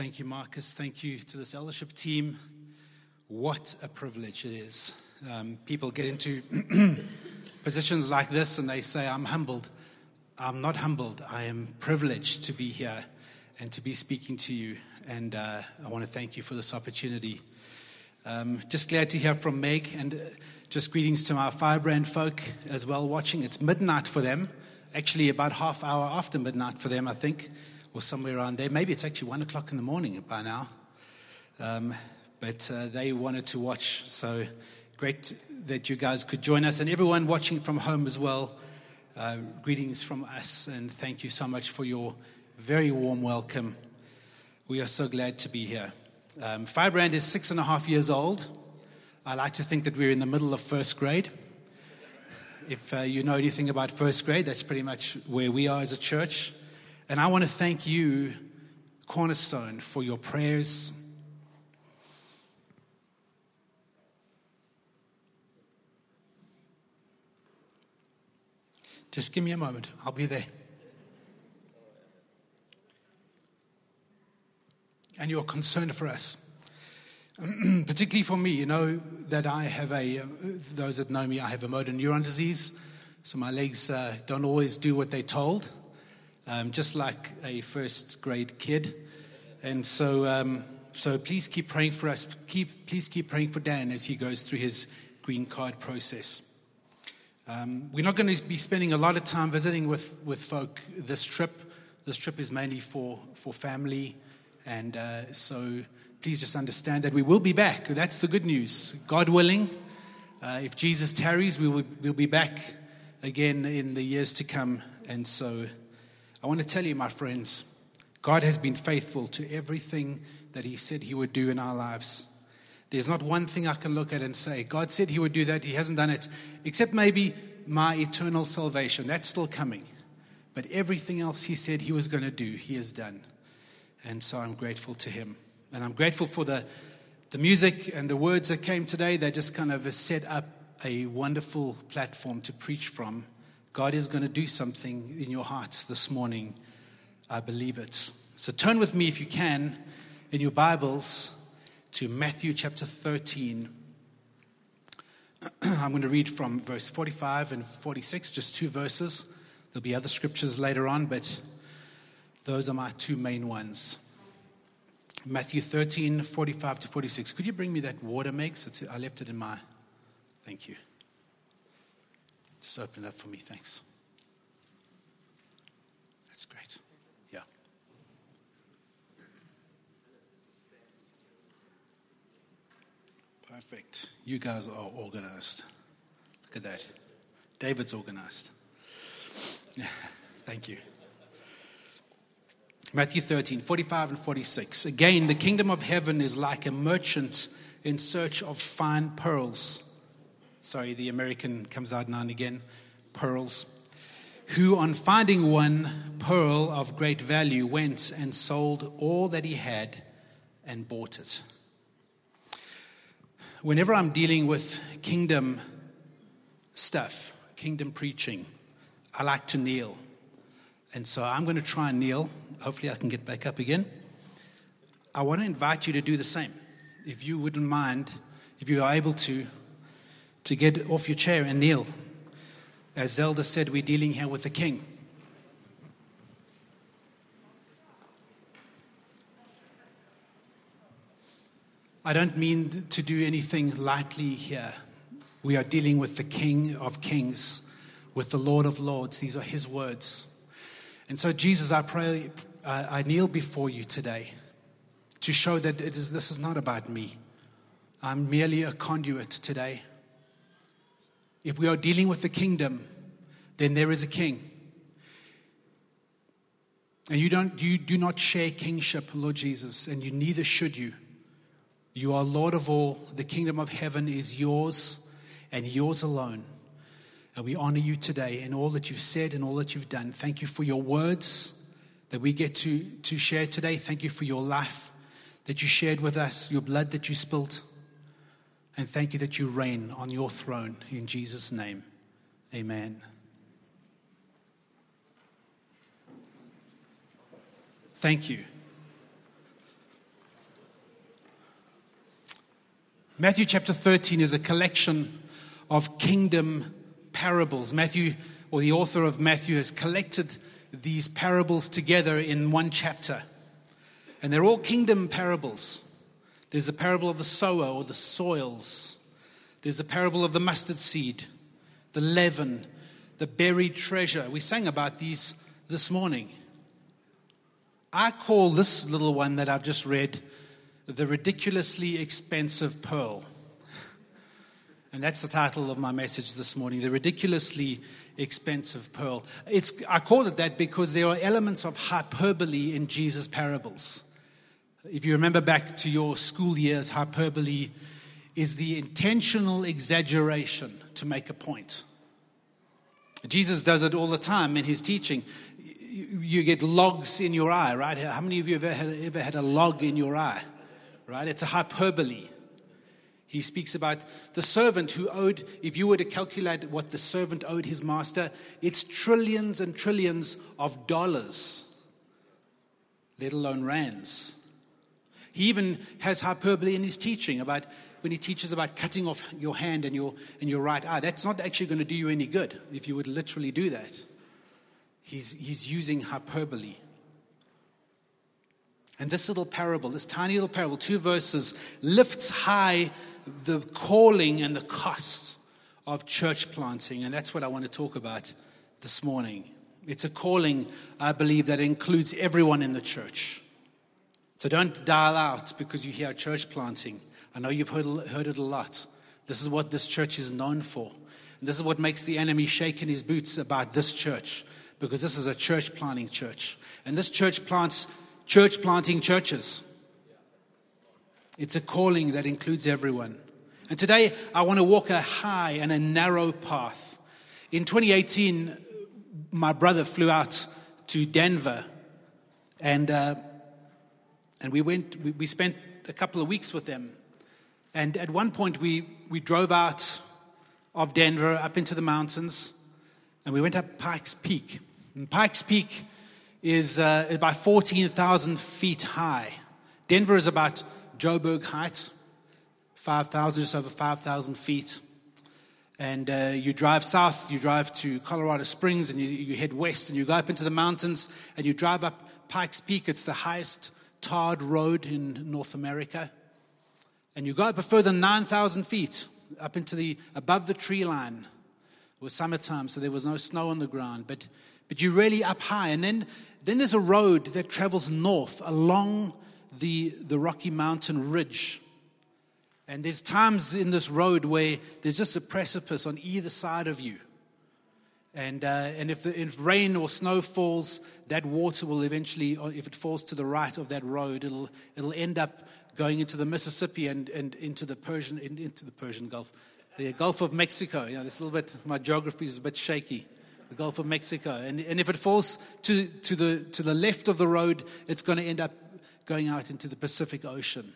Thank you, Marcus. Thank you to this eldership team. What a privilege it is. Um, people get into positions like this and they say, I'm humbled. I'm not humbled. I am privileged to be here and to be speaking to you. And uh, I want to thank you for this opportunity. Um, just glad to hear from Meg and uh, just greetings to my firebrand folk as well watching. It's midnight for them, actually, about half hour after midnight for them, I think or somewhere around there. Maybe it's actually one o'clock in the morning by now. Um, but uh, they wanted to watch. So great that you guys could join us. And everyone watching from home as well, uh, greetings from us. And thank you so much for your very warm welcome. We are so glad to be here. Um, Firebrand is six and a half years old. I like to think that we're in the middle of first grade. If uh, you know anything about first grade, that's pretty much where we are as a church. And I want to thank you, Cornerstone, for your prayers. Just give me a moment, I'll be there. And your concern for us. Particularly for me, you know that I have a, those that know me, I have a motor neuron disease. So my legs uh, don't always do what they're told um, just like a first grade kid. And so, um, so please keep praying for us. Keep, please keep praying for Dan as he goes through his green card process. Um, we're not going to be spending a lot of time visiting with, with folk this trip. This trip is mainly for, for family. And uh, so please just understand that we will be back. That's the good news. God willing, uh, if Jesus tarries, we will we'll be back again in the years to come. And so I want to tell you, my friends, God has been faithful to everything that He said He would do in our lives. There's not one thing I can look at and say, God said He would do that, He hasn't done it, except maybe my eternal salvation. That's still coming. But everything else He said He was going to do, He has done. And so I'm grateful to Him. And I'm grateful for the, the music and the words that came today. They just kind of set up a wonderful platform to preach from. God is going to do something in your hearts this morning. I believe it. So turn with me, if you can, in your Bibles to Matthew chapter 13. I'm going to read from verse 45 and 46, just two verses. There'll be other scriptures later on, but those are my two main ones. Matthew 13, 45 to 46. Could you bring me that water, Megs? I left it in my. Thank you. Just open it up for me, thanks. That's great. Yeah. Perfect. You guys are organized. Look at that. David's organized. Thank you. Matthew 13, 45 and 46. Again, the kingdom of heaven is like a merchant in search of fine pearls sorry, the American comes out now and again, pearls, who on finding one pearl of great value went and sold all that he had and bought it. Whenever I'm dealing with kingdom stuff, kingdom preaching, I like to kneel. And so I'm going to try and kneel. Hopefully, I can get back up again. I want to invite you to do the same. If you wouldn't mind, if you are able to, to get off your chair and kneel. As Zelda said, we're dealing here with the king. I don't mean to do anything lightly here. We are dealing with the King of Kings, with the Lord of Lords. These are his words. And so, Jesus, I pray, I kneel before you today to show that it is, this is not about me. I'm merely a conduit today. If we are dealing with the kingdom, then there is a king. And you, don't, you do not share kingship, Lord Jesus, and you neither should you. You are Lord of all. The kingdom of heaven is yours and yours alone. And we honor you today in all that you've said and all that you've done. Thank you for your words that we get to, to share today. Thank you for your life that you shared with us, your blood that you spilt. And thank you that you reign on your throne in Jesus' name. Amen. Thank you. Matthew chapter 13 is a collection of kingdom parables. Matthew, or the author of Matthew, has collected these parables together in one chapter. And they're all kingdom parables. There's the parable of the sower or the soils, there's the parable of the mustard seed, the leaven, the buried treasure. We sang about these this morning. I call this little one that I've just read the ridiculously expensive pearl. And that's the title of my message this morning The Ridiculously Expensive Pearl. It's, I call it that because there are elements of hyperbole in Jesus' parables. If you remember back to your school years, hyperbole is the intentional exaggeration to make a point. Jesus does it all the time in his teaching. You get logs in your eye, right? How many of you have ever had, ever had a log in your eye? Right? It's a hyperbole. He speaks about the servant who owed, if you were to calculate what the servant owed his master, it's trillions and trillions of dollars, let alone rands. He even has hyperbole in his teaching about when he teaches about cutting off your hand and your, and your right eye. That's not actually going to do you any good if you would literally do that. He's, he's using hyperbole. And this little parable, this tiny little parable, two verses, lifts high the calling and the cost of church planting. And that's what I want to talk about this morning. It's a calling, I believe, that includes everyone in the church. So don't dial out because you hear church planting. I know you've heard, heard it a lot. This is what this church is known for. And this is what makes the enemy shake in his boots about this church because this is a church planting church. And this church plants church planting churches. It's a calling that includes everyone. And today I want to walk a high and a narrow path. In 2018, my brother flew out to Denver and, uh, and we went, we, we spent a couple of weeks with them. And at one point, we, we drove out of Denver up into the mountains and we went up Pikes Peak. And Pikes Peak is uh, about 14,000 feet high. Denver is about Joburg height, 5,000, just over 5,000 feet. And uh, you drive south, you drive to Colorado Springs, and you, you head west, and you go up into the mountains, and you drive up Pikes Peak. It's the highest tarred road in North America. And you go up a further 9,000 feet, up into the, above the tree line. It was summertime, so there was no snow on the ground, but, but you're really up high. And then, then there's a road that travels north along the, the Rocky Mountain ridge. And there's times in this road where there's just a precipice on either side of you. And, uh, and if, the, if rain or snow falls, that water will eventually, if it falls to the right of that road, it'll, it'll end up going into the Mississippi and, and into, the Persian, into the Persian Gulf. The Gulf of Mexico. You know, this little bit, my geography is a bit shaky. The Gulf of Mexico. And, and if it falls to, to, the, to the left of the road, it's going to end up going out into the Pacific Ocean.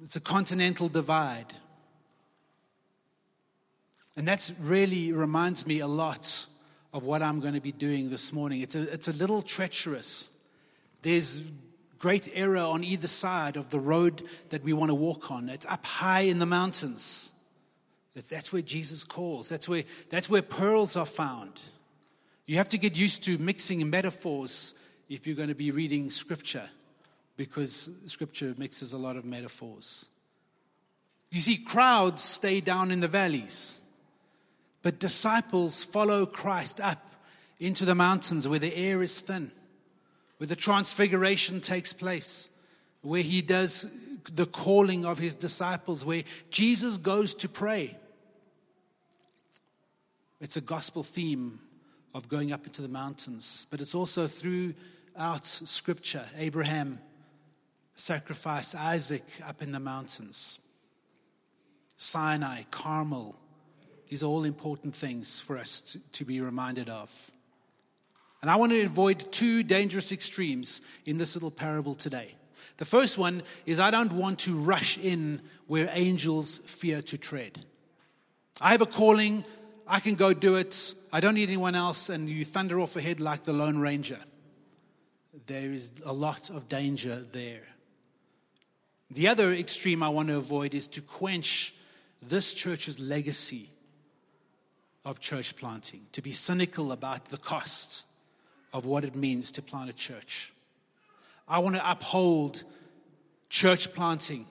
It's a continental divide. And that really reminds me a lot of what I'm going to be doing this morning. It's a, it's a little treacherous. There's great error on either side of the road that we want to walk on. It's up high in the mountains. That's where Jesus calls. That's where, that's where pearls are found. You have to get used to mixing metaphors if you're going to be reading scripture because scripture mixes a lot of metaphors. You see, crowds stay down in the valleys, but disciples follow Christ up into the mountains where the air is thin, where the transfiguration takes place, where he does the calling of his disciples, where Jesus goes to pray. It's a gospel theme of going up into the mountains, but it's also throughout scripture. Abraham sacrificed Isaac up in the mountains. Sinai, Carmel. These are all important things for us to, to be reminded of. And I want to avoid two dangerous extremes in this little parable today. The first one is I don't want to rush in where angels fear to tread. I have a calling, I can go do it, I don't need anyone else, and you thunder off ahead like the Lone Ranger. There is a lot of danger there. The other extreme I want to avoid is to quench this church's legacy of church planting, to be cynical about the cost of what it means to plant a church. I want to uphold church planting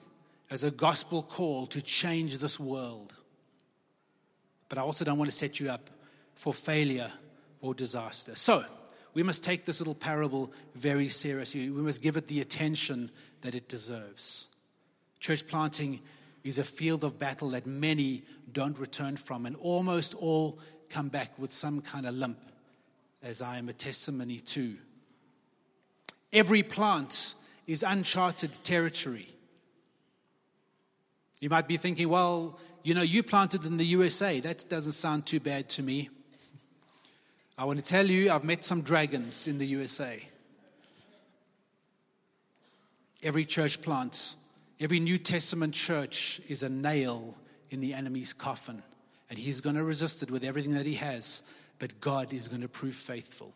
as a gospel call to change this world. But I also don't want to set you up for failure or disaster. So, we must take this little parable very seriously. We must give it the attention that it deserves. Church planting is a field of battle that many don't return from, and almost all come back with some kind of limp, as I am a testimony to. Every plant is uncharted territory. You might be thinking, well, you know, you planted in the USA. That doesn't sound too bad to me. I want to tell you, I've met some dragons in the USA. Every church plants, every New Testament church is a nail in the enemy's coffin. And he's going to resist it with everything that he has, but God is going to prove faithful.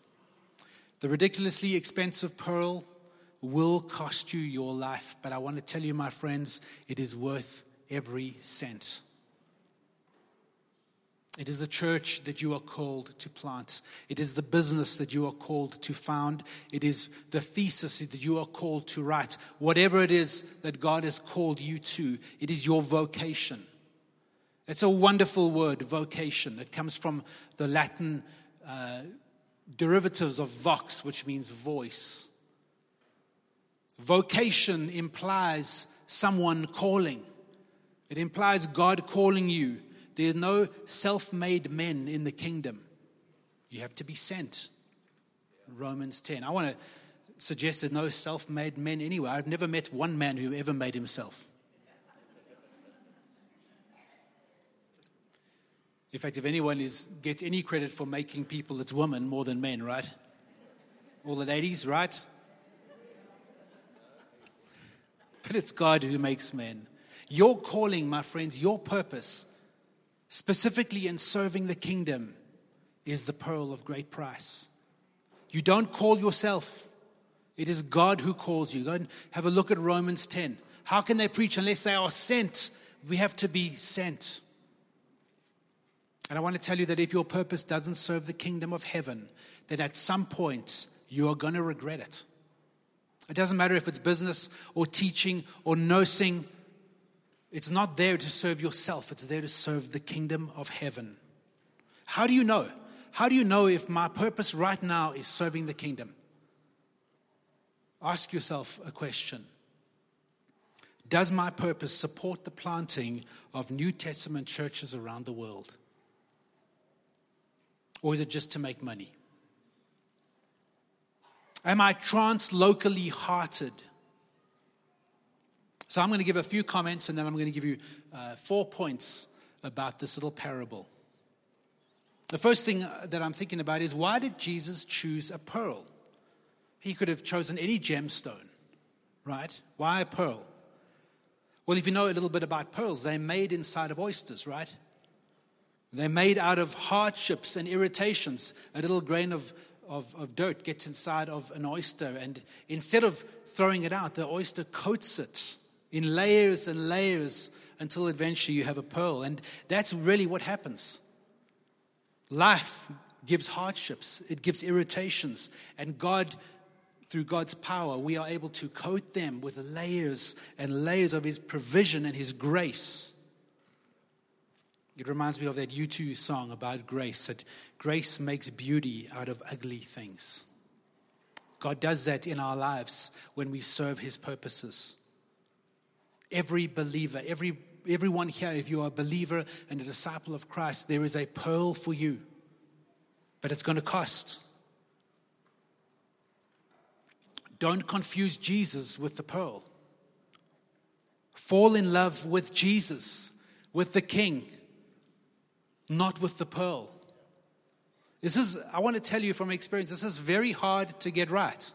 The ridiculously expensive pearl will cost you your life, but I want to tell you, my friends, it is worth every cent. It is the church that you are called to plant. It is the business that you are called to found. It is the thesis that you are called to write. Whatever it is that God has called you to, it is your vocation. It's a wonderful word, vocation. It comes from the Latin uh, derivatives of vox, which means voice. Vocation implies someone calling, it implies God calling you there's no self made men in the kingdom. You have to be sent. Romans 10. I want to suggest there's no self made men anywhere. I've never met one man who ever made himself. In fact, if anyone is, gets any credit for making people, it's women more than men, right? All the ladies, right? But it's God who makes men. Your calling, my friends, your purpose specifically in serving the kingdom, is the pearl of great price. You don't call yourself, it is God who calls you. Go and have a look at Romans 10. How can they preach unless they are sent? We have to be sent. And I want to tell you that if your purpose doesn't serve the kingdom of heaven, then at some point you are going to regret it. It doesn't matter if it's business or teaching or nursing it's not there to serve yourself, it's there to serve the kingdom of heaven. How do you know? How do you know if my purpose right now is serving the kingdom? Ask yourself a question Does my purpose support the planting of New Testament churches around the world? Or is it just to make money? Am I translocally hearted? So I'm going to give a few comments and then I'm going to give you uh, four points about this little parable. The first thing uh, that I'm thinking about is why did Jesus choose a pearl? He could have chosen any gemstone, right? Why a pearl? Well, if you know a little bit about pearls, they're made inside of oysters, right? They're made out of hardships and irritations. A little grain of, of, of, dirt gets inside of an oyster, and instead of throwing it out, the oyster coats it in layers and layers until eventually you have a pearl. And that's really what happens. Life gives hardships, it gives irritations, and God, through God's power, we are able to coat them with layers and layers of His provision and His grace. It reminds me of that U2 song about grace that grace makes beauty out of ugly things. God does that in our lives when we serve His purposes. Every believer, every, everyone here, if you are a believer and a disciple of Christ, there is a pearl for you, but it's going to cost. Don't confuse Jesus with the pearl. Fall in love with Jesus, with the King, not with the pearl. This is, I want to tell you from experience, this is very hard to get right.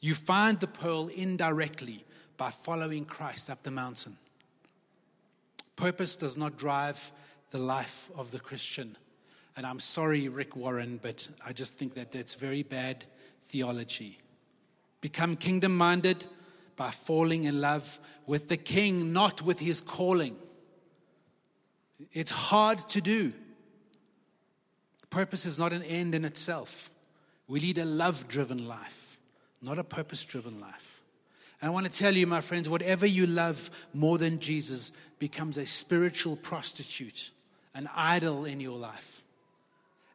You find the pearl indirectly by following Christ up the mountain. Purpose does not drive the life of the Christian. And I'm sorry, Rick Warren, but I just think that that's very bad theology. Become kingdom minded by falling in love with the king, not with his calling. It's hard to do. Purpose is not an end in itself. We lead a love driven life, not a purpose driven life. And I want to tell you, my friends, whatever you love more than Jesus becomes a spiritual prostitute, an idol in your life.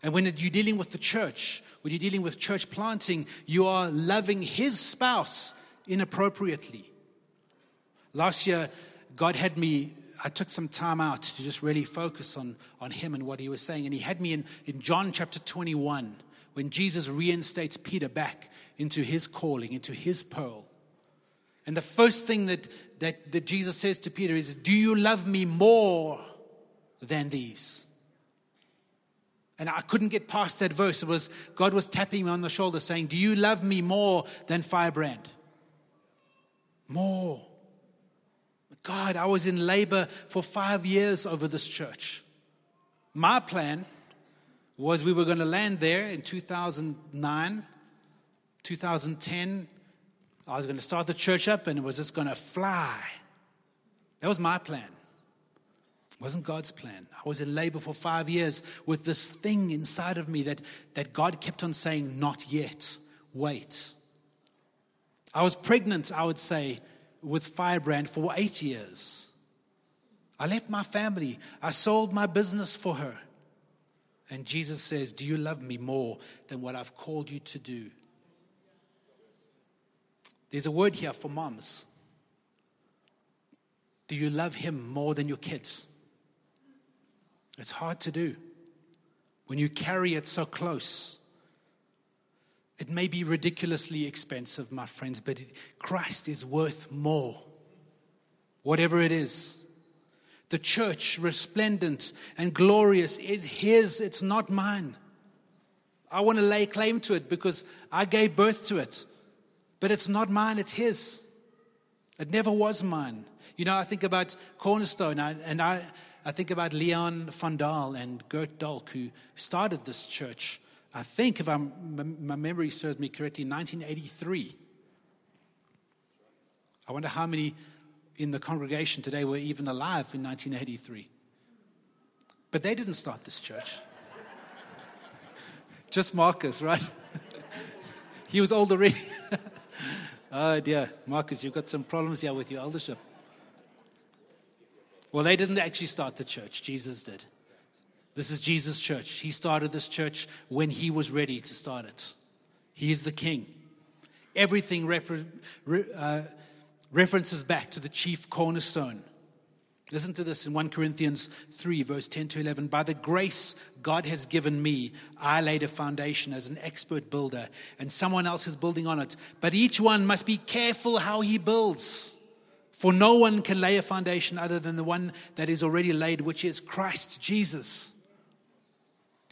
And when you're dealing with the church, when you're dealing with church planting, you are loving his spouse inappropriately. Last year, God had me, I took some time out to just really focus on, on him and what he was saying. And he had me in, in John chapter 21, when Jesus reinstates Peter back into his calling, into his pearl. And the first thing that, that, that Jesus says to Peter is, Do you love me more than these? And I couldn't get past that verse. It was God was tapping me on the shoulder saying, Do you love me more than Firebrand? More. God, I was in labor for five years over this church. My plan was we were going to land there in 2009, 2010. I was going to start the church up and it was just going to fly. That was my plan. It wasn't God's plan. I was in labor for five years with this thing inside of me that, that God kept on saying, Not yet, wait. I was pregnant, I would say, with Firebrand for eight years. I left my family, I sold my business for her. And Jesus says, Do you love me more than what I've called you to do? There's a word here for moms. Do you love him more than your kids? It's hard to do when you carry it so close. It may be ridiculously expensive, my friends, but Christ is worth more. Whatever it is. The church, resplendent and glorious, is His, it's not mine. I want to lay claim to it because I gave birth to it. But it's not mine, it's His. It never was mine. You know, I think about Cornerstone, and I, I think about Leon van Dahl and Gert Dolk, who started this church. I think, if I'm, my memory serves me correctly, in 1983. I wonder how many in the congregation today were even alive in 1983. But they didn't start this church. Just Marcus, right? he was old already. oh dear, Marcus, you've got some problems here with your eldership. Well, they didn't actually start the church, Jesus did. This is Jesus' church. He started this church when he was ready to start it. He is the king. Everything uh, references back to the chief cornerstone. Listen to this in 1 Corinthians 3, verse 10 to 11. By the grace God has given me, I laid a foundation as an expert builder, and someone else is building on it. But each one must be careful how he builds. For no one can lay a foundation other than the one that is already laid, which is Christ Jesus.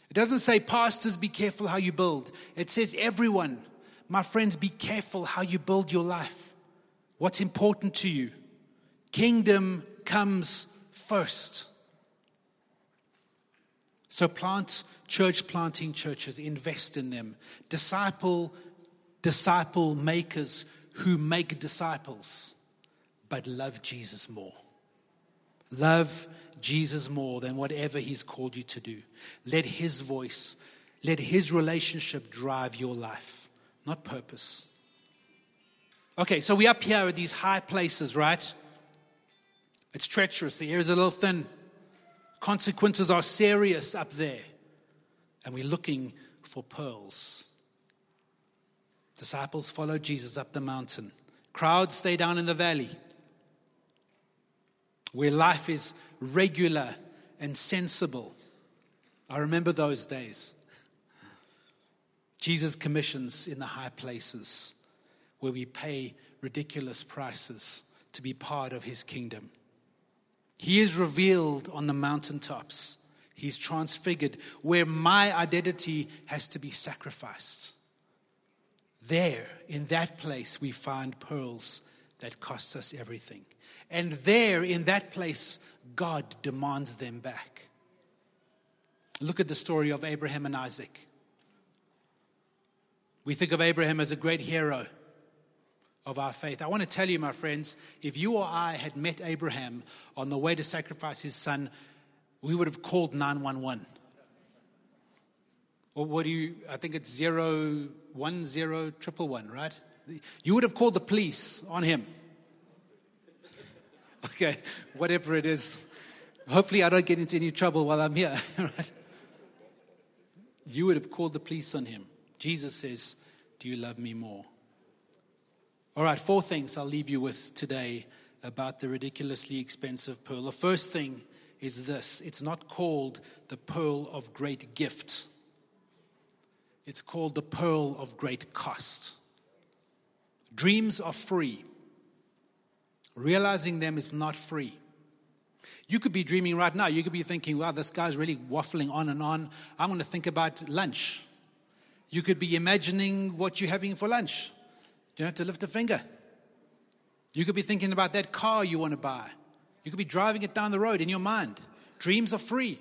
It doesn't say, Pastors, be careful how you build. It says, Everyone, my friends, be careful how you build your life. What's important to you? Kingdom comes first. So plant church planting churches, invest in them. Disciple, disciple makers who make disciples, but love Jesus more. Love Jesus more than whatever He's called you to do. Let His voice, let His relationship drive your life, not purpose. Okay, so we're up here at these high places, right? It's treacherous. The air is a little thin. Consequences are serious up there. And we're looking for pearls. Disciples follow Jesus up the mountain. Crowds stay down in the valley where life is regular and sensible. I remember those days. Jesus commissions in the high places where we pay ridiculous prices to be part of his kingdom. He is revealed on the mountaintops. He's transfigured where my identity has to be sacrificed. There, in that place, we find pearls that cost us everything. And there, in that place, God demands them back. Look at the story of Abraham and Isaac. We think of Abraham as a great hero. Of our faith. I want to tell you, my friends, if you or I had met Abraham on the way to sacrifice his son, we would have called 911. Or what do you, I think it's zero, one, zero, triple one, right? You would have called the police on him. Okay, whatever it is. Hopefully, I don't get into any trouble while I'm here. Right? You would have called the police on him. Jesus says, Do you love me more? All right, four things I'll leave you with today about the ridiculously expensive pearl. The first thing is this it's not called the pearl of great gift, it's called the pearl of great cost. Dreams are free, realizing them is not free. You could be dreaming right now. You could be thinking, wow, this guy's really waffling on and on. I'm going to think about lunch. You could be imagining what you're having for lunch. You don't have to lift a finger. You could be thinking about that car you want to buy. You could be driving it down the road in your mind. Dreams are free.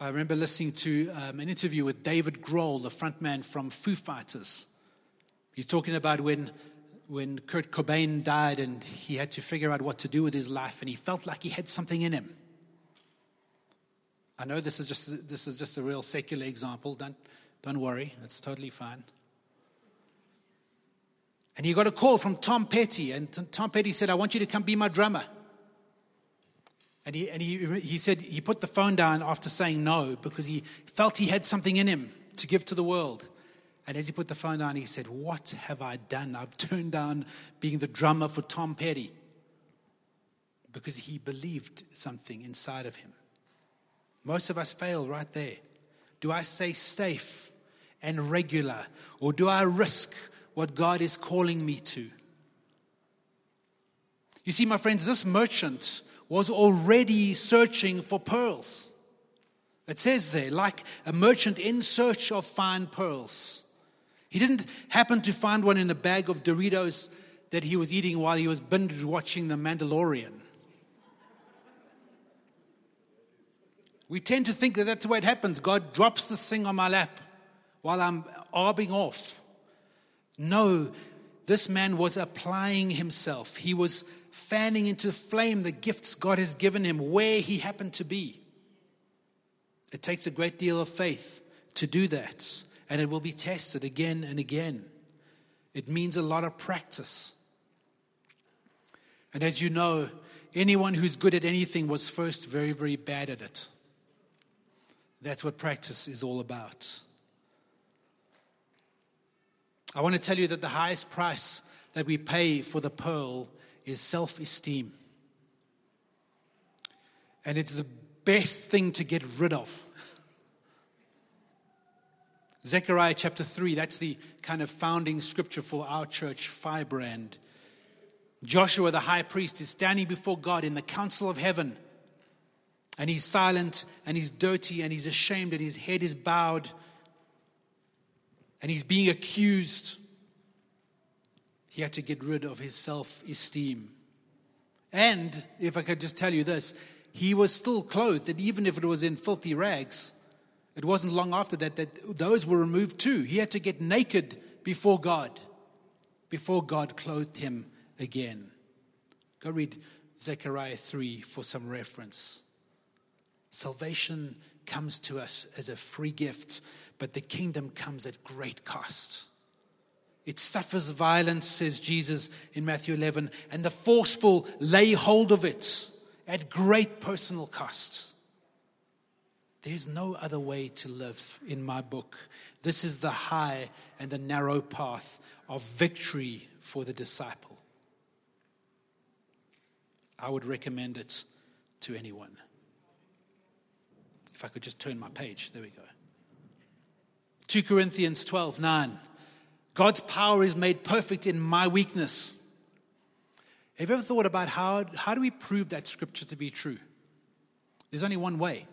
I remember listening to um, an interview with David Grohl, the frontman from Foo Fighters. He's talking about when when Kurt Cobain died and he had to figure out what to do with his life and he felt like he had something in him. I know this is just this is just a real secular example. Don't don't worry, it's totally fine. And he got a call from Tom Petty, and Tom Petty said, I want you to come be my drummer. And he, and he, he said he put the phone down after saying no because he felt he had something in him to give to the world. And as he put the phone down, he said, What have I done? I've turned down being the drummer for Tom Petty because he believed something inside of him. Most of us fail right there. Do I stay safe and regular, or do I risk what God is calling me to? You see, my friends, this merchant was already searching for pearls. It says there, like a merchant in search of fine pearls. He didn't happen to find one in a bag of Doritos that he was eating while he was binge watching The Mandalorian. We tend to think that that's the way it happens. God drops this thing on my lap while I'm arbing off. No, this man was applying himself. He was fanning into flame the gifts God has given him where he happened to be. It takes a great deal of faith to do that and it will be tested again and again. It means a lot of practice. And as you know, anyone who's good at anything was first very, very bad at it. That's what practice is all about. I want to tell you that the highest price that we pay for the pearl is self esteem. And it's the best thing to get rid of. Zechariah chapter 3, that's the kind of founding scripture for our church, Firebrand. Joshua, the high priest, is standing before God in the council of heaven. And he's silent and he's dirty and he's ashamed and his head is bowed and he's being accused. He had to get rid of his self esteem. And if I could just tell you this, he was still clothed, and even if it was in filthy rags, it wasn't long after that that those were removed too. He had to get naked before God, before God clothed him again. Go read Zechariah 3 for some reference. Salvation comes to us as a free gift, but the kingdom comes at great cost. It suffers violence, says Jesus in Matthew 11, and the forceful lay hold of it at great personal cost. There's no other way to live in my book. This is the high and the narrow path of victory for the disciple. I would recommend it to anyone. If I could just turn my page, there we go. 2 Corinthians 12 9. God's power is made perfect in my weakness. Have you ever thought about how, how do we prove that scripture to be true? There's only one way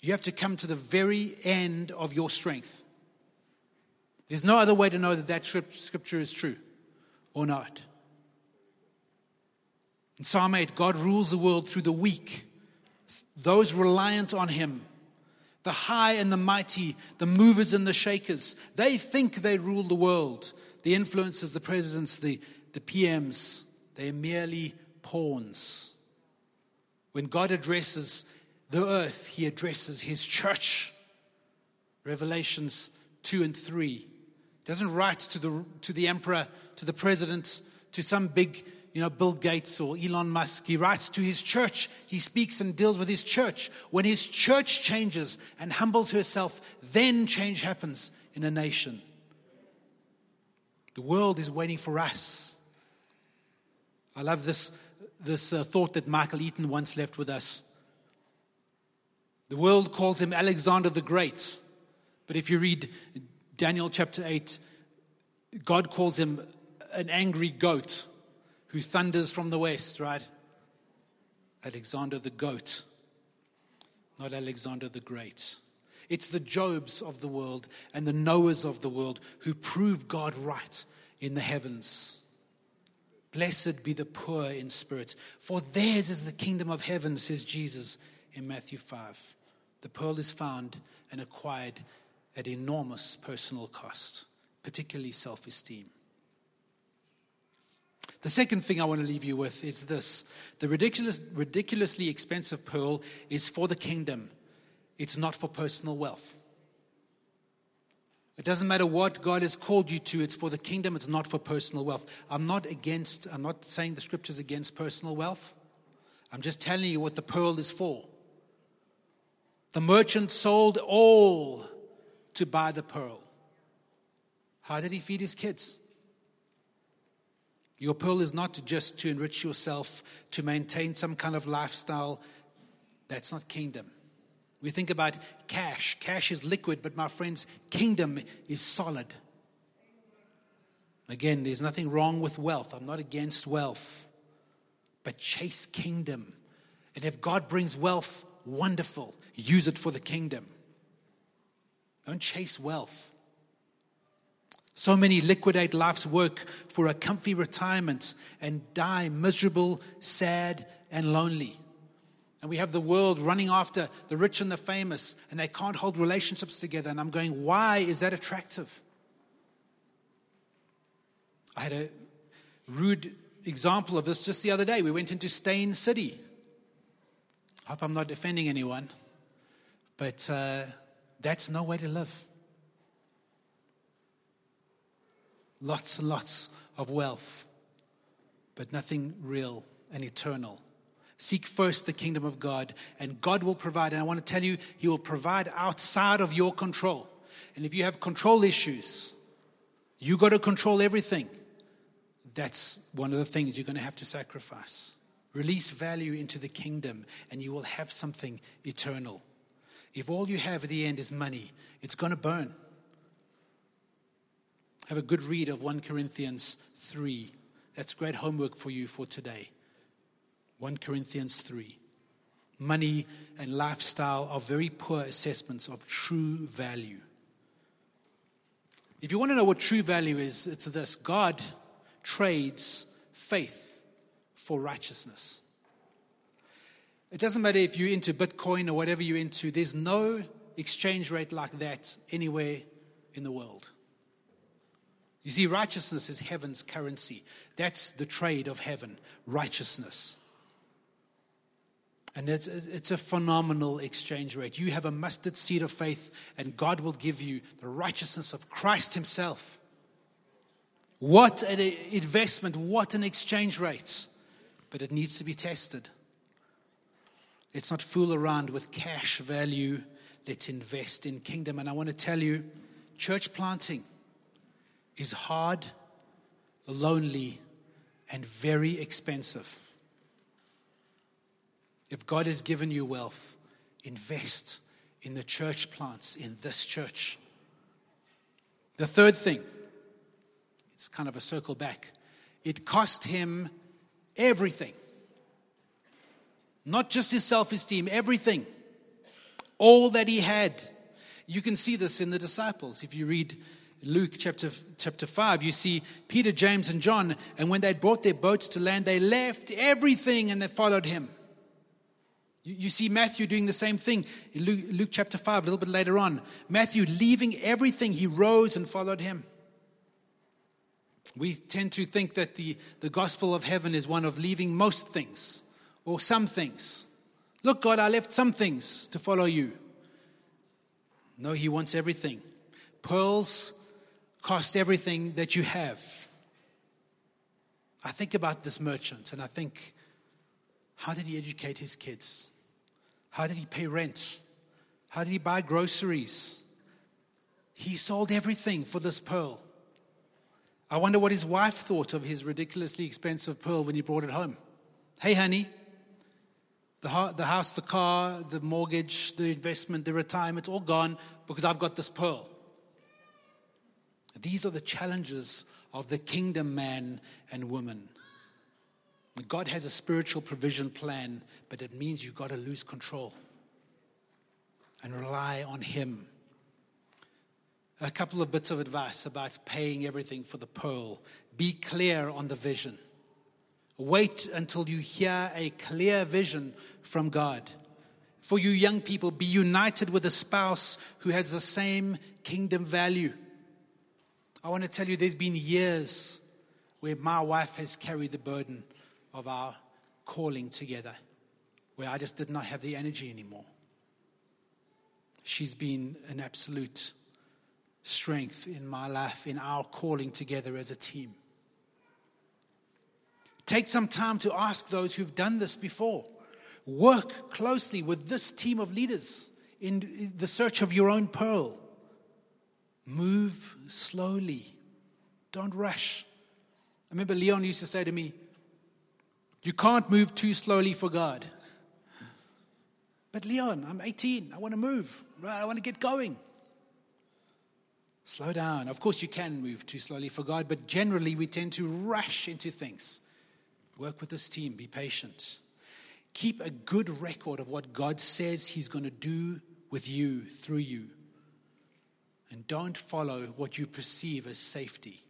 you have to come to the very end of your strength. There's no other way to know that that scripture is true or not. In Psalm 8, God rules the world through the weak, those reliant on Him, the high and the mighty, the movers and the shakers. They think they rule the world the influencers, the presidents, the, the PMs, they are merely pawns. When God addresses the earth, he addresses his church. Revelations 2 and 3. He doesn't write to the, to the emperor, to the president, to some big, you know, Bill Gates or Elon Musk. He writes to his church. He speaks and deals with his church. When his church changes and humbles herself, then change happens in a nation. The world is waiting for us. I love this, this uh, thought that Michael Eaton once left with us. The world calls him Alexander the Great. But if you read Daniel chapter 8, God calls him an angry goat who thunders from the west, right? Alexander the goat, not Alexander the Great. It's the Jobs of the world and the Noahs of the world who prove God right in the heavens. Blessed be the poor in spirit, for theirs is the kingdom of heaven, says Jesus in Matthew 5. The pearl is found and acquired at enormous personal cost, particularly self esteem. The second thing I want to leave you with is this the ridiculous, ridiculously expensive pearl is for the kingdom, it's not for personal wealth. It doesn't matter what God has called you to, it's for the kingdom, it's not for personal wealth. I'm not against, I'm not saying the scripture's against personal wealth. I'm just telling you what the pearl is for. The merchant sold all to buy the pearl. How did he feed his kids? Your pearl is not just to enrich yourself, to maintain some kind of lifestyle. That's not kingdom. We think about cash. Cash is liquid, but my friends, kingdom is solid. Again, there's nothing wrong with wealth. I'm not against wealth. But chase kingdom. And if God brings wealth, wonderful. Use it for the kingdom. Don't chase wealth. So many liquidate life's work for a comfy retirement and die miserable, sad, and lonely. And we have the world running after the rich and the famous, and they can't hold relationships together. And I'm going, why is that attractive? I had a rude example of this just the other day. We went into Steyn City. I hope I'm not offending anyone, but uh, that's no way to live. Lots and lots of wealth, but nothing real and eternal. Seek first the kingdom of God, and God will provide. And I want to tell you, He will provide outside of your control. And if you have control issues, you got to control everything. That's one of the things you're going to have to sacrifice. Release value into the kingdom, and you will have something eternal. If all you have at the end is money, it's going to burn. Have a good read of 1 Corinthians 3. That's great homework for you for today. 1 Corinthians 3. Money and lifestyle are very poor assessments of true value. If you want to know what true value is, it's this God trades faith for righteousness. It doesn't matter if you're into Bitcoin or whatever you're into, there's no exchange rate like that anywhere in the world. You see, righteousness is heaven's currency. That's the trade of heaven, righteousness. And it's, it's a phenomenal exchange rate. You have a mustard seed of faith, and God will give you the righteousness of Christ Himself. What an investment, what an exchange rate. But it needs to be tested. Let's not fool around with cash value. Let's invest in kingdom. And I want to tell you, church planting is hard, lonely, and very expensive. If God has given you wealth, invest in the church plants in this church. The third thing, it's kind of a circle back. It cost him everything. Not just his self esteem, everything. All that he had. You can see this in the disciples. If you read Luke chapter, chapter 5, you see Peter, James, and John, and when they brought their boats to land, they left everything and they followed him. You, you see Matthew doing the same thing in Luke, Luke chapter 5, a little bit later on. Matthew leaving everything, he rose and followed him. We tend to think that the, the gospel of heaven is one of leaving most things or some things. Look, God, I left some things to follow you. No, He wants everything. Pearls cost everything that you have. I think about this merchant and I think, how did he educate his kids? How did he pay rent? How did he buy groceries? He sold everything for this pearl. I wonder what his wife thought of his ridiculously expensive pearl when he brought it home. Hey, honey, the, the house, the car, the mortgage, the investment, the retirement, all gone because I've got this pearl. These are the challenges of the kingdom man and woman. God has a spiritual provision plan, but it means you've got to lose control and rely on Him. A couple of bits of advice about paying everything for the pearl. Be clear on the vision. Wait until you hear a clear vision from God. For you young people, be united with a spouse who has the same kingdom value. I want to tell you, there's been years where my wife has carried the burden of our calling together, where I just did not have the energy anymore. She's been an absolute strength in my life, in our calling together as a team. Take some time to ask those who've done this before. Work closely with this team of leaders in the search of your own pearl. Move slowly. Don't rush. I remember Leon used to say to me, You can't move too slowly for God. But Leon, I'm 18. I want to move. I want to get going. Slow down. Of course, you can move too slowly for God, but generally we tend to rush into things. Work with this team, be patient. Keep a good record of what God says He's going to do with you, through you. And don't follow what you perceive as safety.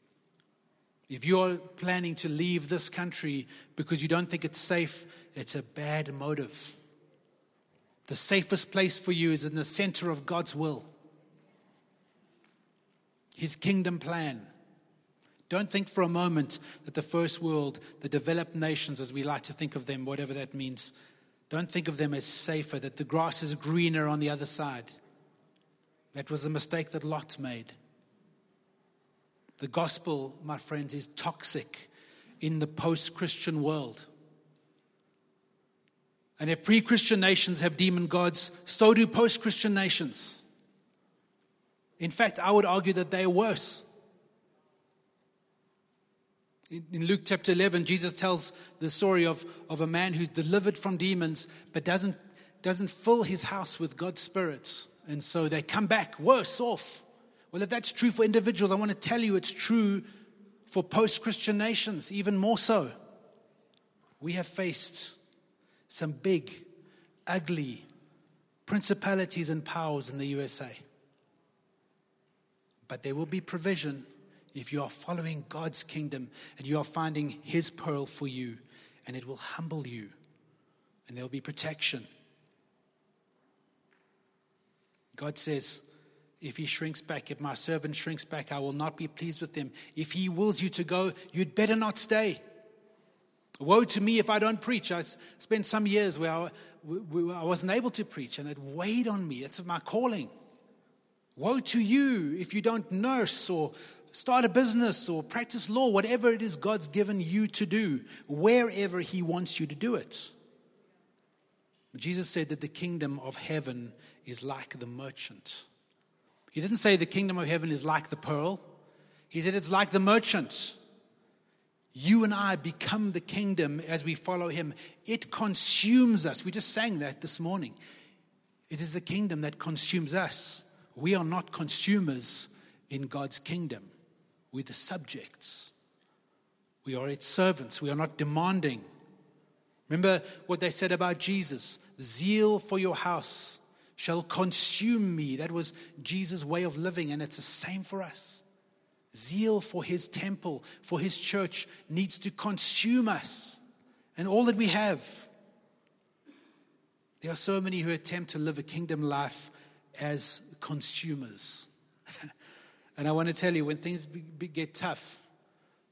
If you're planning to leave this country because you don't think it's safe, it's a bad motive. The safest place for you is in the center of God's will, His kingdom plan. Don't think for a moment that the first world, the developed nations, as we like to think of them, whatever that means, don't think of them as safer, that the grass is greener on the other side. That was a mistake that Lot made. The gospel, my friends, is toxic in the post Christian world. And if pre Christian nations have demon gods, so do post Christian nations. In fact, I would argue that they are worse. In Luke chapter 11, Jesus tells the story of, of a man who's delivered from demons but doesn't, doesn't fill his house with God's Spirit. And so they come back worse off. Well, if that's true for individuals, I want to tell you it's true for post Christian nations, even more so. We have faced some big, ugly principalities and powers in the USA. But there will be provision if you are following God's kingdom and you are finding His pearl for you, and it will humble you, and there will be protection. God says, if he shrinks back, if my servant shrinks back, I will not be pleased with him. If he wills you to go, you'd better not stay. Woe to me if I don't preach. I spent some years where I, wasn't able to preach, and it weighed on me. It's my calling. Woe to you if you don't nurse or start a business or practice law, whatever it is God's given you to do, wherever He wants you to do it. Jesus said that the kingdom of heaven is like the merchant. He didn't say the kingdom of heaven is like the pearl, He said it's like the merchant. You and I become the kingdom as we follow Him. It consumes us. We just sang that this morning. It is the kingdom that consumes us. We are not consumers in God's kingdom. We're the subjects. We are its servants. We are not demanding. Remember what they said about Jesus zeal for your house shall consume me. That was Jesus' way of living, and it's the same for us. Zeal for his temple, for his church, needs to consume us and all that we have. There are so many who attempt to live a kingdom life as consumers. And I want to tell you, when things get tough,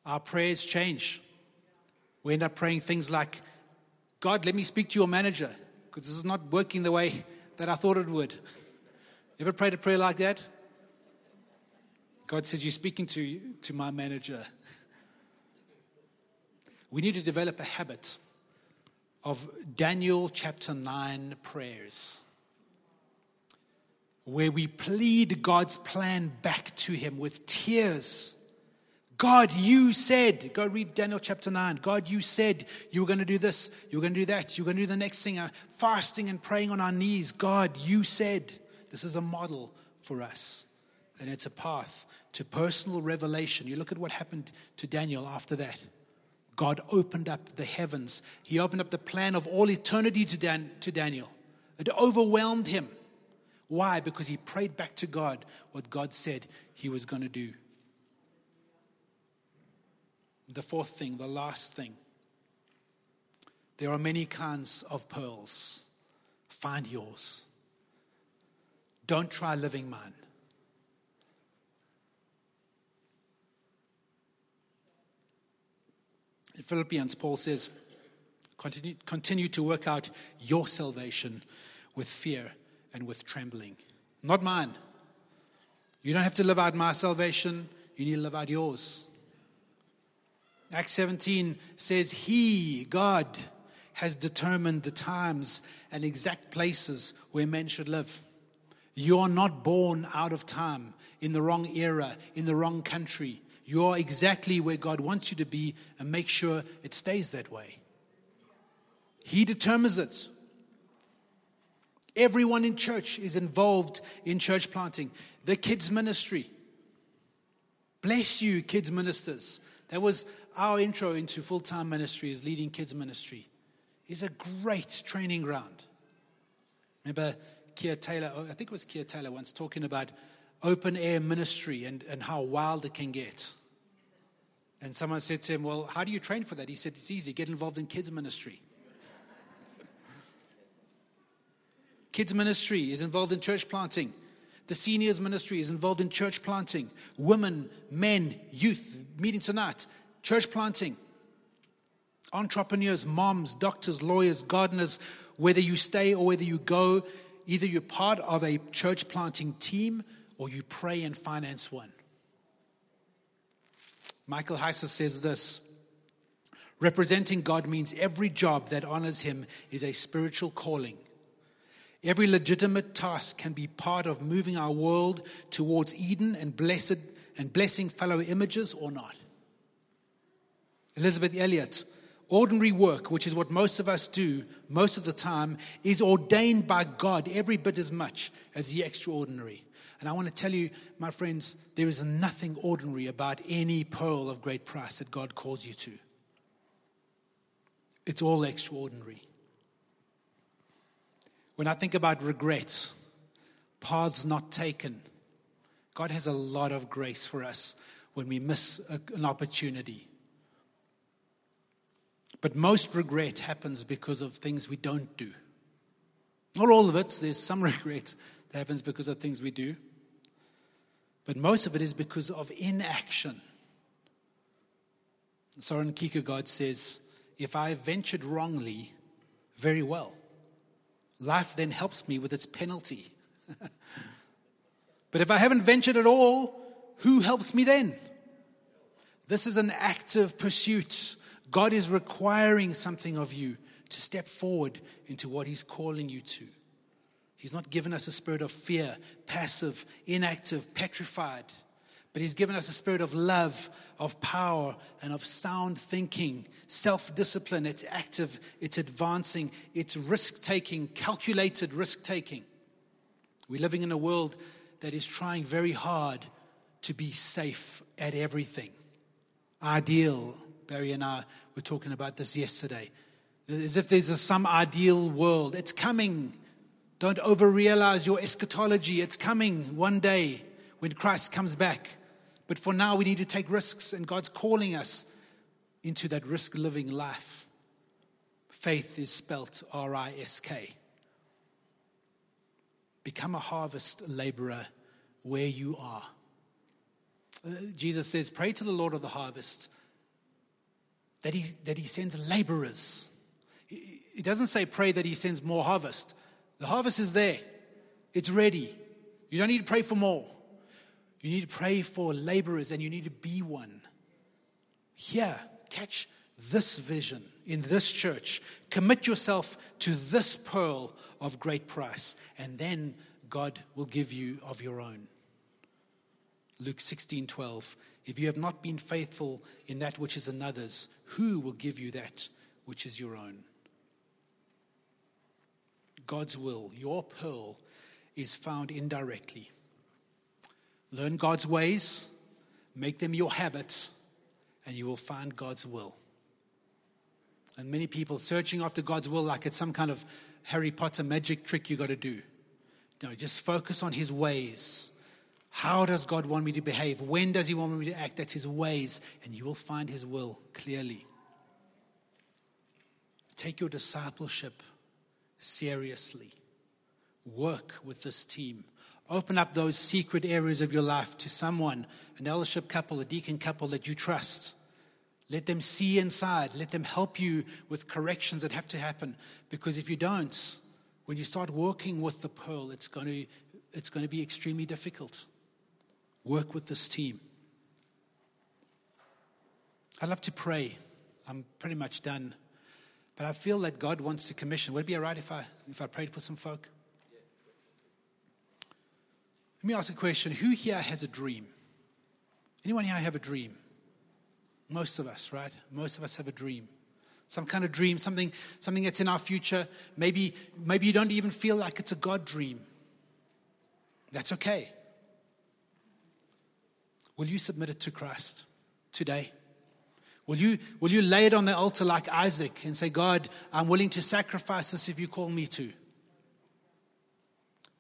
our prayers change. We end up praying things like, God, let me speak to your manager because this is not working the way that I thought it would. Ever prayed a prayer like that? God says, You're speaking to, to my manager. We need to develop a habit of Daniel chapter 9 prayers where we plead God's plan back to Him with tears. God, you said, go read Daniel chapter 9. God, you said you were going to do this, you were going to do that, you were going to do the next thing, uh, fasting and praying on our knees. God, you said. This is a model for us, and it's a path to personal revelation. You look at what happened to Daniel after that. God opened up the heavens. He opened up the plan of all eternity to, Dan, to Daniel. It overwhelmed him. Why? Because he prayed back to God what God said he was going to do. The fourth thing, the last thing. There are many kinds of pearls. Find yours. Don't try living mine. In Philippians, Paul says, continue, continue to work out your salvation with fear and with trembling. Not mine. You don't have to live out my salvation, you need to live out yours. Acts 17 says, He, God, has determined the times and exact places where men should live. You are not born out of time, in the wrong era, in the wrong country. You are exactly where God wants you to be and make sure it stays that way. He determines it. Everyone in church is involved in church planting. The kids' ministry. Bless you, kids' ministers. That was our intro into full time ministry, is leading kids' ministry. It's a great training ground. Remember Keir Taylor, oh, I think it was Keir Taylor once talking about open air ministry and, and how wild it can get. And someone said to him, Well, how do you train for that? He said, It's easy, get involved in kids' ministry. kids' ministry is involved in church planting. The seniors' ministry is involved in church planting. Women, men, youth, meeting tonight, church planting. Entrepreneurs, moms, doctors, lawyers, gardeners, whether you stay or whether you go, Either you're part of a church planting team or you pray and finance one. Michael Heiser says this Representing God means every job that honors Him is a spiritual calling. Every legitimate task can be part of moving our world towards Eden and blessed and blessing fellow images or not. Elisabeth Elliot Ordinary work, which is what most of us do most of the time, is ordained by God every bit as much as the extraordinary. And I want to tell you, my friends, there is nothing ordinary about any pearl of great price that God calls you to. It's all extraordinary. When I think about regrets, paths not taken, God has a lot of grace for us when we miss an opportunity. But most regret happens because of things we don't do. Not all of it, there's some regret that happens because of things we do. But most of it is because of inaction. Soren Kierkegaard says, If I ventured wrongly, very well. Life then helps me with its penalty. but if I haven't ventured at all, who helps me then? This is an active pursuit God is requiring something of you to step forward into what He's calling you to. He's not given us a spirit of fear, passive, inactive, petrified, but He's given us a spirit of love, of power, and of sound thinking, self discipline. It's active, it's advancing, it's risk taking, calculated risk taking. We're living in a world that is trying very hard to be safe at everything, ideal, Barry and I were talking about this yesterday. As if there's a, some ideal world. It's coming. Don't overrealize your eschatology. It's coming one day when Christ comes back. But for now, we need to take risks, and God's calling us into that risk living life. Faith is spelt R I S K. Become a harvest laborer where you are. Uh, Jesus says, Pray to the Lord of the harvest that he, that he sends laborers. It doesn't say pray that he sends more harvest. The harvest is there, it's ready. You don't need to pray for more. You need to pray for laborers and you need to be one. Here, catch this vision in this church. Commit yourself to this pearl of great price, and then God will give you of your own. Luke 16 12. If you have not been faithful in that which is another's, who will give you that which is your own? God's will, your pearl, is found indirectly. Learn God's ways, make them your habit, and you will find God's will. And many people searching after God's will like it's some kind of Harry Potter magic trick you got to do. No, just focus on His ways. How does God want me to behave? When does He want me to act? That's His ways, and you will find His will clearly. Take your discipleship seriously. Work with this team. Open up those secret areas of your life to someone, an eldership couple, a deacon couple that you trust. Let them see inside. Let them help you with corrections that have to happen. Because if you don't, when you start working with the pearl, it's going to, it's going to be extremely difficult. Work with this team. I love to pray. I'm pretty much done. But I feel that God wants to commission. Would it be all right if I, if I prayed for some folk? Let me ask a question. Who here has a dream? Anyone here have a dream? Most of us, right? Most of us have a dream. Some kind of dream, something, something that's in our future. Maybe, maybe you don't even feel like it's a God dream. That's okay. Will you submit it to Christ today? Will you, will you lay it on the altar like Isaac and say, God, I'm willing to sacrifice this if you call me to?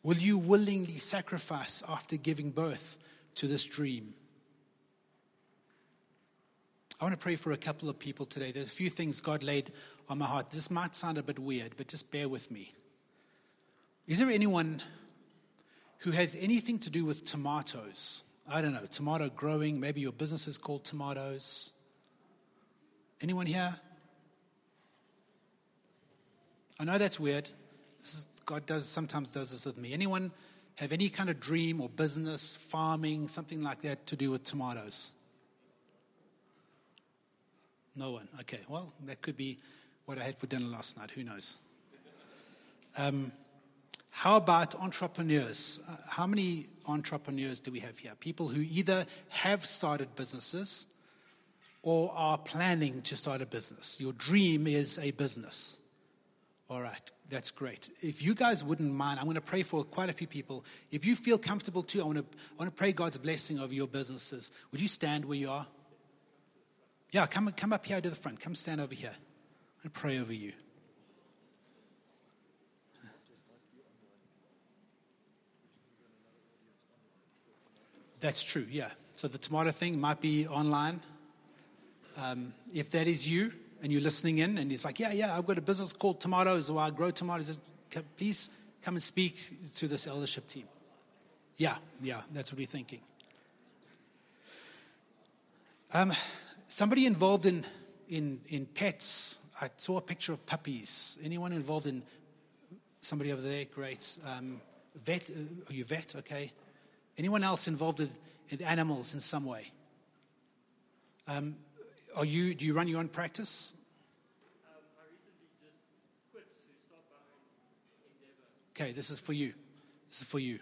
Will you willingly sacrifice after giving birth to this dream? I want to pray for a couple of people today. There's a few things God laid on my heart. This might sound a bit weird, but just bear with me. Is there anyone who has anything to do with tomatoes? I don't know, tomato growing. Maybe your business is called tomatoes. Anyone here? I know that's weird. Is, God does sometimes does this with me. Anyone have any kind of dream or business, farming, something like that to do with tomatoes? No one. Okay. Well, that could be what I had for dinner last night. Who knows? Um, how about entrepreneurs? Uh, how many entrepreneurs do we have here? People who either have started businesses or are planning to start a business. Your dream is a business. All right, that's great. If you guys wouldn't mind, I'm going to pray for quite a few people. If you feel comfortable too, I want to, I want to pray God's blessing over your businesses. Would you stand where you are? Yeah, come, come up here to the front. Come stand over here. I'm going to pray over you. That's true, yeah. So the tomato thing might be online. Um, if that is you and you're listening in and it's like, yeah, yeah, I've got a business called Tomatoes or I grow tomatoes, please come and speak to this eldership team. Yeah, yeah, that's what we're thinking. Um, somebody involved in, in, in pets, I saw a picture of puppies. Anyone involved in somebody over there? Great. Um, vet, uh, are you vet? Okay. Anyone else involved in, in animals in some way? Um, are you, do you run your own practice? Um, I recently just quit, so behind Okay, this is for you. This is for you.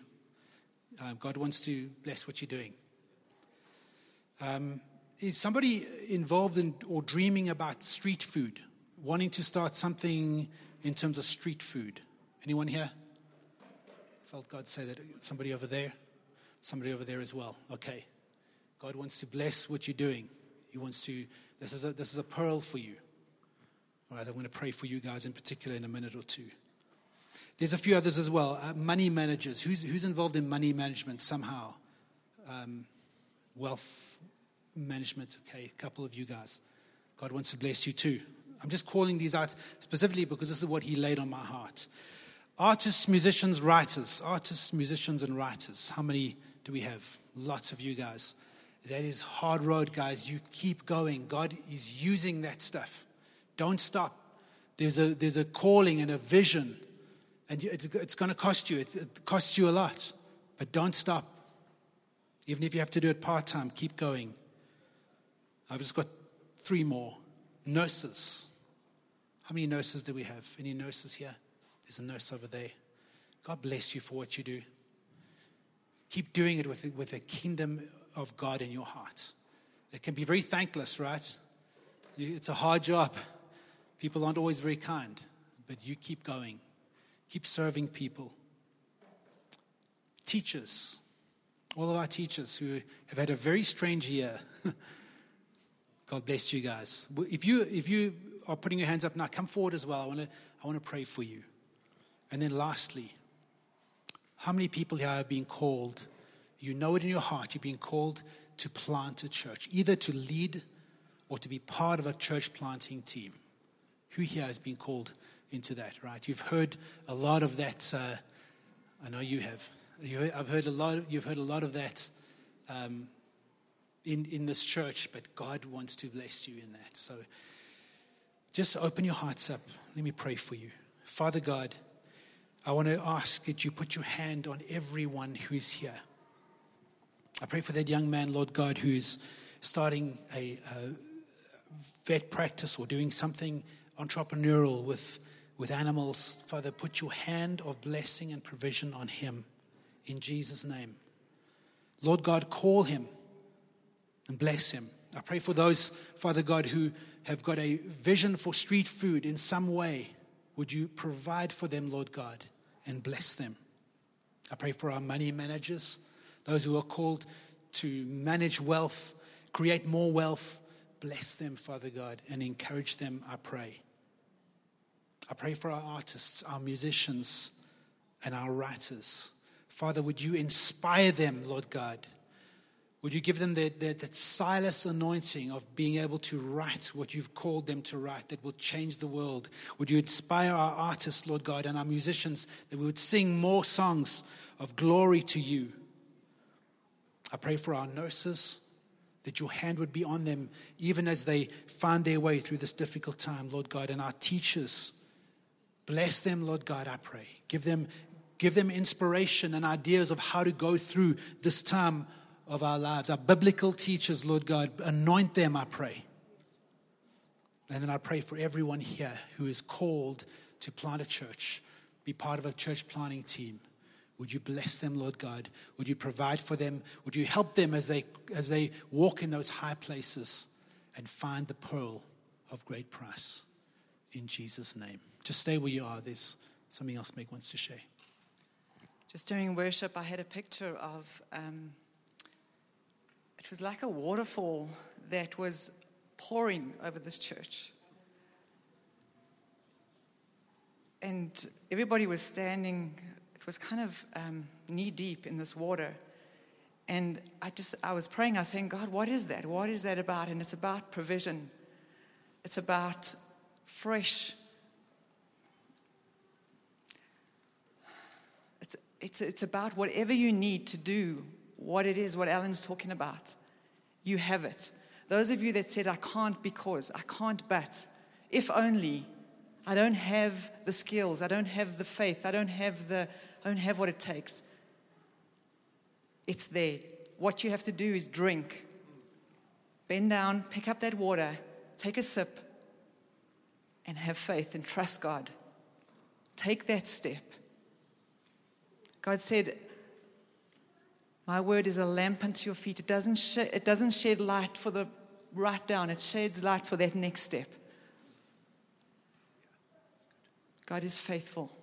Um, God wants to bless what you're doing. Um, is somebody involved in or dreaming about street food, wanting to start something in terms of street food? Anyone here? Felt God say that somebody over there, somebody over there as well. Okay, God wants to bless what you're doing. He wants to, this is a, this is a pearl for you. All right, I'm going to pray for you guys in particular in a minute or two. There's a few others as well. Uh, money managers. Who's, who's involved in money management somehow? Um, wealth management. Okay, a couple of you guys. God wants to bless you too. I'm just calling these out specifically because this is what He laid on my heart. Artists, musicians, writers. Artists, musicians, and writers. How many do we have? Lots of you guys. That is hard road, guys. You keep going. God is using that stuff. Don't stop. There's a, there's a calling and a vision, and it's, going to cost you. It, it costs you a lot, but don't stop. Even if you have to do it part time, keep going. I've just got three more. Nurses. How many nurses do we have? Any nurses here? There's a nurse over there. God bless you for what you do. Keep doing it with, with the kingdom of God in your heart. It can be very thankless, right? It's a hard job. People aren't always very kind, but you keep going. Keep serving people. Teachers, all of our teachers who have had a very strange year. God bless you guys. If you, if you are putting your hands up now, come forward as well. I want to, I want to pray for you. And then lastly, how many people here have been called? You know it in your heart, you've been called to plant a church, either to lead or to be part of a church planting team. Who here has been called into that, right? You've heard a lot of that. Uh, I know you have. You, I've heard a lot. Of, you've heard a lot of that um, in in this church, but God wants to bless you in that. So, just open your hearts up. Let me pray for you, Father God. I want to ask that you put your hand on everyone who is here. I pray for that young man, Lord God, who is starting a, a vet practice or doing something entrepreneurial with, with animals. Father, put your hand of blessing and provision on him in Jesus' name. Lord God, call him and bless him. I pray for those, Father God, who have got a vision for street food in some way. Would you provide for them, Lord God, and bless them? I pray for our money managers, those who are called to manage wealth, create more wealth. Bless them, Father God, and encourage them, I pray. I pray for our artists, our musicians, and our writers. Father, would you inspire them, Lord God? Would you give them that, that, Silas anointing of being able to write what you've called them to write that will change the world? Would you inspire our artists, Lord God, and our musicians that we would sing more songs of glory to you? I pray for our nurses that your hand would be on them even as they find their way through this difficult time, Lord God, and our teachers. Bless them, Lord God, I pray. Give them, give them inspiration and ideas of how to go through this time of our lives. Our biblical teachers, Lord God, anoint them, I pray. And then I pray for everyone here who is called to plant a church, be part of a church planting team. Would you bless them, Lord God? Would you provide for them? Would you help them as they, as they walk in those high places and find the pearl of great price? In Jesus' name. Just stay where you are. There's something else Meg wants to share. Just during worship, I had a picture of um, it was like a waterfall that was pouring over this church. And everybody was standing, it was kind of um, knee deep in this water. And I just, I was praying, I was saying, God, what is that? What is that about? And it's about provision, it's about fresh. It's, it's, it's about whatever you need to do what it is, what Alan's talking about. You have it. Those of you that said, I can't because, I can't but, if only, I don't have the skills, I don't have the faith, I don't have the, I don't have what it takes. It's there. What you have to do is drink. Bend down, pick up that water, take a sip, and have faith and trust God. Take that step. God said, my word is a lamp unto your feet. It doesn't, sh- it doesn't shed light for the right down, it sheds light for that next step. God is faithful.